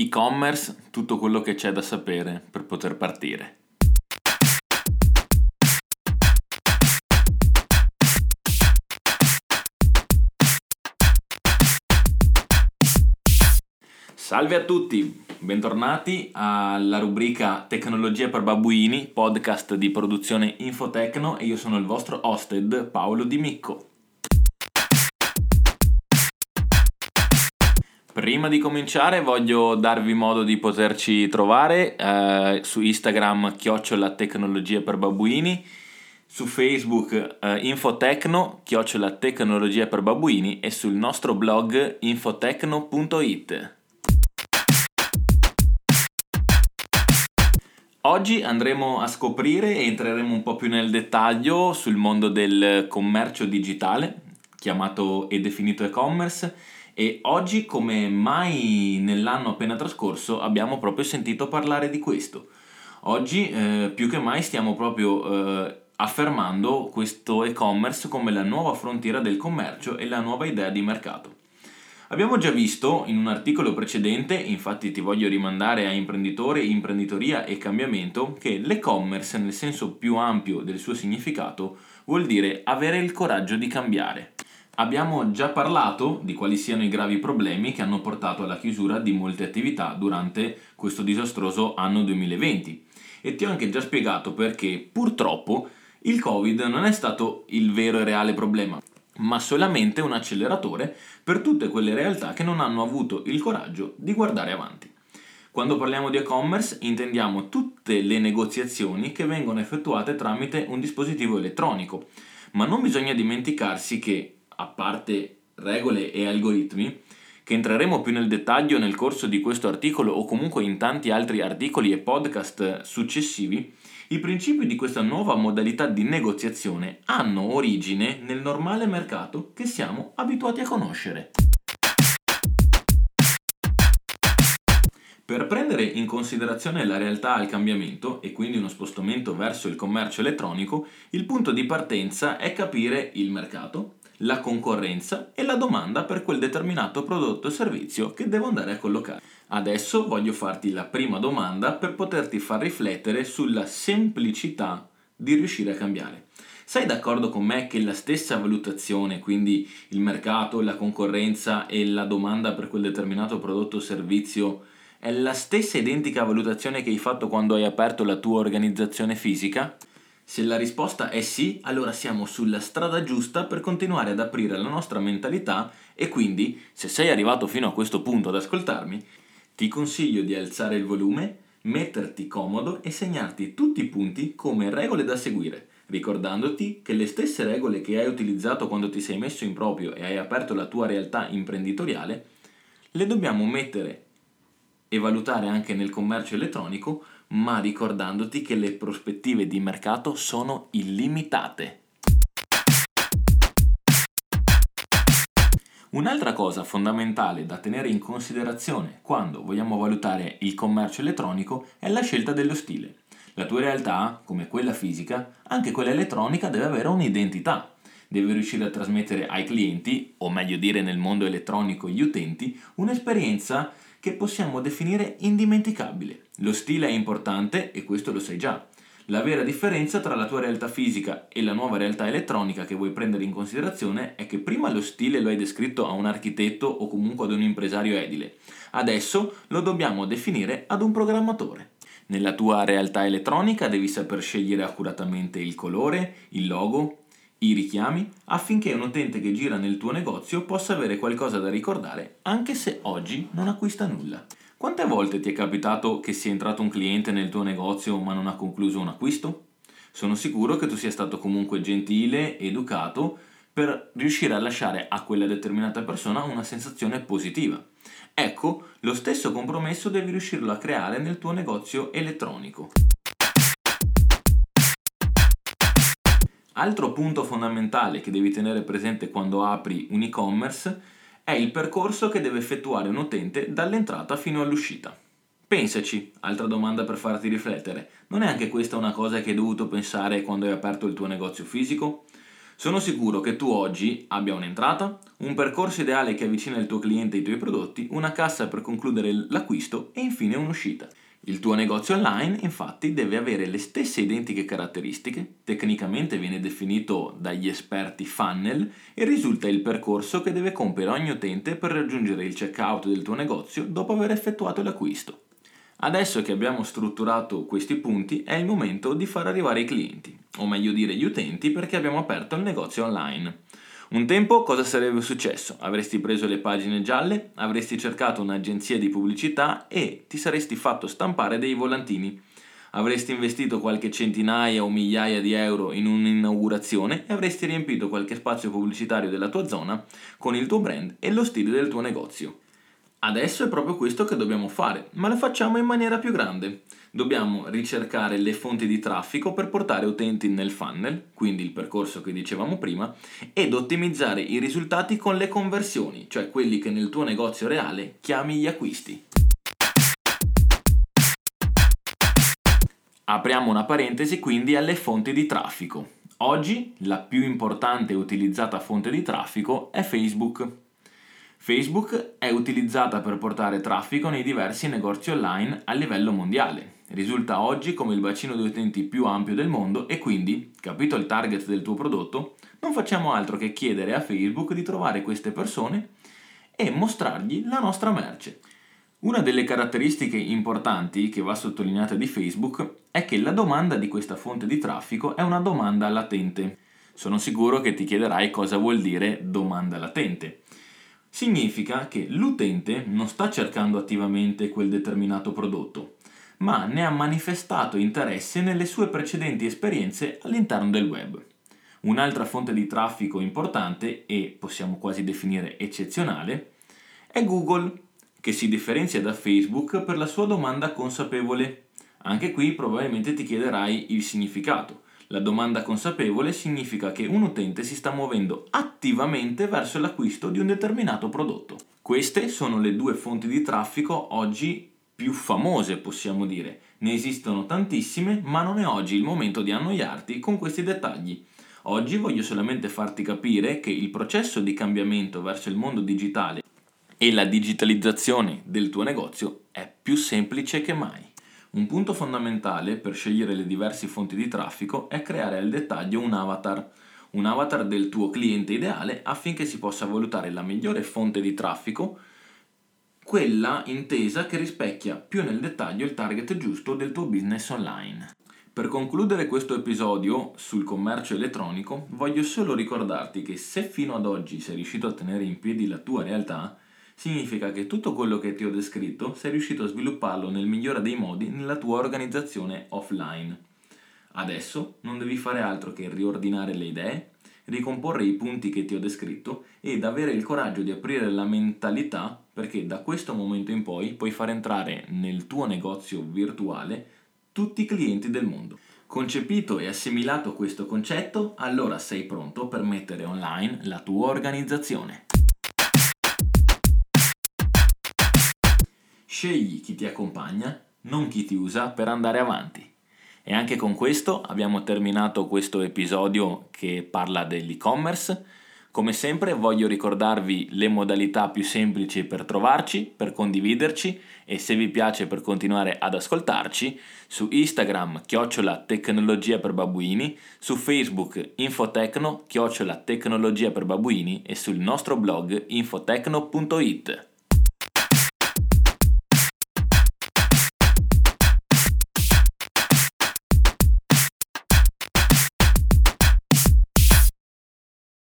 E-commerce, tutto quello che c'è da sapere per poter partire. Salve a tutti, bentornati alla rubrica Tecnologia per babbuini, podcast di produzione Infotecno e io sono il vostro hosted Paolo Di Micco. Prima di cominciare voglio darvi modo di poterci trovare eh, su Instagram chiocciola tecnologia per babbuini, su Facebook eh, infotecno chiocciola tecnologia per babbuini e sul nostro blog infotecno.it. Oggi andremo a scoprire e entreremo un po' più nel dettaglio sul mondo del commercio digitale, chiamato e definito e-commerce e oggi, come mai nell'anno appena trascorso, abbiamo proprio sentito parlare di questo. Oggi, eh, più che mai, stiamo proprio eh, affermando questo e-commerce come la nuova frontiera del commercio e la nuova idea di mercato. Abbiamo già visto in un articolo precedente, infatti ti voglio rimandare a imprenditore, imprenditoria e cambiamento, che l'e-commerce nel senso più ampio del suo significato vuol dire avere il coraggio di cambiare. Abbiamo già parlato di quali siano i gravi problemi che hanno portato alla chiusura di molte attività durante questo disastroso anno 2020 e ti ho anche già spiegato perché purtroppo il Covid non è stato il vero e reale problema, ma solamente un acceleratore per tutte quelle realtà che non hanno avuto il coraggio di guardare avanti. Quando parliamo di e-commerce intendiamo tutte le negoziazioni che vengono effettuate tramite un dispositivo elettronico, ma non bisogna dimenticarsi che a parte regole e algoritmi, che entreremo più nel dettaglio nel corso di questo articolo o comunque in tanti altri articoli e podcast successivi, i principi di questa nuova modalità di negoziazione hanno origine nel normale mercato che siamo abituati a conoscere. Per prendere in considerazione la realtà al cambiamento e quindi uno spostamento verso il commercio elettronico, il punto di partenza è capire il mercato, la concorrenza e la domanda per quel determinato prodotto o servizio che devo andare a collocare. Adesso voglio farti la prima domanda per poterti far riflettere sulla semplicità di riuscire a cambiare. Sei d'accordo con me che la stessa valutazione, quindi il mercato, la concorrenza e la domanda per quel determinato prodotto o servizio, è la stessa identica valutazione che hai fatto quando hai aperto la tua organizzazione fisica? Se la risposta è sì, allora siamo sulla strada giusta per continuare ad aprire la nostra mentalità e quindi, se sei arrivato fino a questo punto ad ascoltarmi, ti consiglio di alzare il volume, metterti comodo e segnarti tutti i punti come regole da seguire, ricordandoti che le stesse regole che hai utilizzato quando ti sei messo in proprio e hai aperto la tua realtà imprenditoriale, le dobbiamo mettere e valutare anche nel commercio elettronico ma ricordandoti che le prospettive di mercato sono illimitate. Un'altra cosa fondamentale da tenere in considerazione quando vogliamo valutare il commercio elettronico è la scelta dello stile. La tua realtà, come quella fisica, anche quella elettronica deve avere un'identità. Deve riuscire a trasmettere ai clienti, o meglio dire nel mondo elettronico agli utenti, un'esperienza che possiamo definire indimenticabile. Lo stile è importante e questo lo sai già. La vera differenza tra la tua realtà fisica e la nuova realtà elettronica che vuoi prendere in considerazione è che prima lo stile lo hai descritto a un architetto o comunque ad un impresario edile, adesso lo dobbiamo definire ad un programmatore. Nella tua realtà elettronica devi saper scegliere accuratamente il colore, il logo, i richiami affinché un utente che gira nel tuo negozio possa avere qualcosa da ricordare anche se oggi non acquista nulla. Quante volte ti è capitato che sia entrato un cliente nel tuo negozio ma non ha concluso un acquisto? Sono sicuro che tu sia stato comunque gentile, educato, per riuscire a lasciare a quella determinata persona una sensazione positiva. Ecco, lo stesso compromesso devi riuscirlo a creare nel tuo negozio elettronico. Altro punto fondamentale che devi tenere presente quando apri un e-commerce è il percorso che deve effettuare un utente dall'entrata fino all'uscita. Pensaci, altra domanda per farti riflettere, non è anche questa una cosa che hai dovuto pensare quando hai aperto il tuo negozio fisico? Sono sicuro che tu oggi abbia un'entrata, un percorso ideale che avvicina il tuo cliente ai tuoi prodotti, una cassa per concludere l'acquisto e infine un'uscita. Il tuo negozio online infatti deve avere le stesse identiche caratteristiche, tecnicamente viene definito dagli esperti funnel e risulta il percorso che deve compiere ogni utente per raggiungere il checkout del tuo negozio dopo aver effettuato l'acquisto. Adesso che abbiamo strutturato questi punti è il momento di far arrivare i clienti, o meglio dire gli utenti perché abbiamo aperto il negozio online. Un tempo cosa sarebbe successo? Avresti preso le pagine gialle, avresti cercato un'agenzia di pubblicità e ti saresti fatto stampare dei volantini. Avresti investito qualche centinaia o migliaia di euro in un'inaugurazione e avresti riempito qualche spazio pubblicitario della tua zona con il tuo brand e lo stile del tuo negozio. Adesso è proprio questo che dobbiamo fare, ma lo facciamo in maniera più grande. Dobbiamo ricercare le fonti di traffico per portare utenti nel funnel, quindi il percorso che dicevamo prima, ed ottimizzare i risultati con le conversioni, cioè quelli che nel tuo negozio reale chiami gli acquisti. Apriamo una parentesi quindi alle fonti di traffico. Oggi la più importante e utilizzata fonte di traffico è Facebook. Facebook è utilizzata per portare traffico nei diversi negozi online a livello mondiale. Risulta oggi come il bacino di utenti più ampio del mondo e quindi, capito il target del tuo prodotto, non facciamo altro che chiedere a Facebook di trovare queste persone e mostrargli la nostra merce. Una delle caratteristiche importanti che va sottolineata di Facebook è che la domanda di questa fonte di traffico è una domanda latente. Sono sicuro che ti chiederai cosa vuol dire domanda latente significa che l'utente non sta cercando attivamente quel determinato prodotto, ma ne ha manifestato interesse nelle sue precedenti esperienze all'interno del web. Un'altra fonte di traffico importante e possiamo quasi definire eccezionale è Google, che si differenzia da Facebook per la sua domanda consapevole. Anche qui probabilmente ti chiederai il significato. La domanda consapevole significa che un utente si sta muovendo attivamente verso l'acquisto di un determinato prodotto. Queste sono le due fonti di traffico oggi più famose, possiamo dire. Ne esistono tantissime, ma non è oggi il momento di annoiarti con questi dettagli. Oggi voglio solamente farti capire che il processo di cambiamento verso il mondo digitale e la digitalizzazione del tuo negozio è più semplice che mai. Un punto fondamentale per scegliere le diverse fonti di traffico è creare al dettaglio un avatar, un avatar del tuo cliente ideale affinché si possa valutare la migliore fonte di traffico, quella intesa che rispecchia più nel dettaglio il target giusto del tuo business online. Per concludere questo episodio sul commercio elettronico, voglio solo ricordarti che se fino ad oggi sei riuscito a tenere in piedi la tua realtà, significa che tutto quello che ti ho descritto sei riuscito a svilupparlo nel migliore dei modi nella tua organizzazione offline. Adesso non devi fare altro che riordinare le idee, ricomporre i punti che ti ho descritto ed avere il coraggio di aprire la mentalità perché da questo momento in poi puoi far entrare nel tuo negozio virtuale tutti i clienti del mondo. Concepito e assimilato questo concetto, allora sei pronto per mettere online la tua organizzazione. Scegli chi ti accompagna, non chi ti usa per andare avanti. E anche con questo abbiamo terminato questo episodio che parla dell'e-commerce. Come sempre voglio ricordarvi le modalità più semplici per trovarci, per condividerci e se vi piace per continuare ad ascoltarci su Instagram chiocciola tecnologia per babuini, su Facebook infotecno chiocciola tecnologia per babuini e sul nostro blog infotecno.it.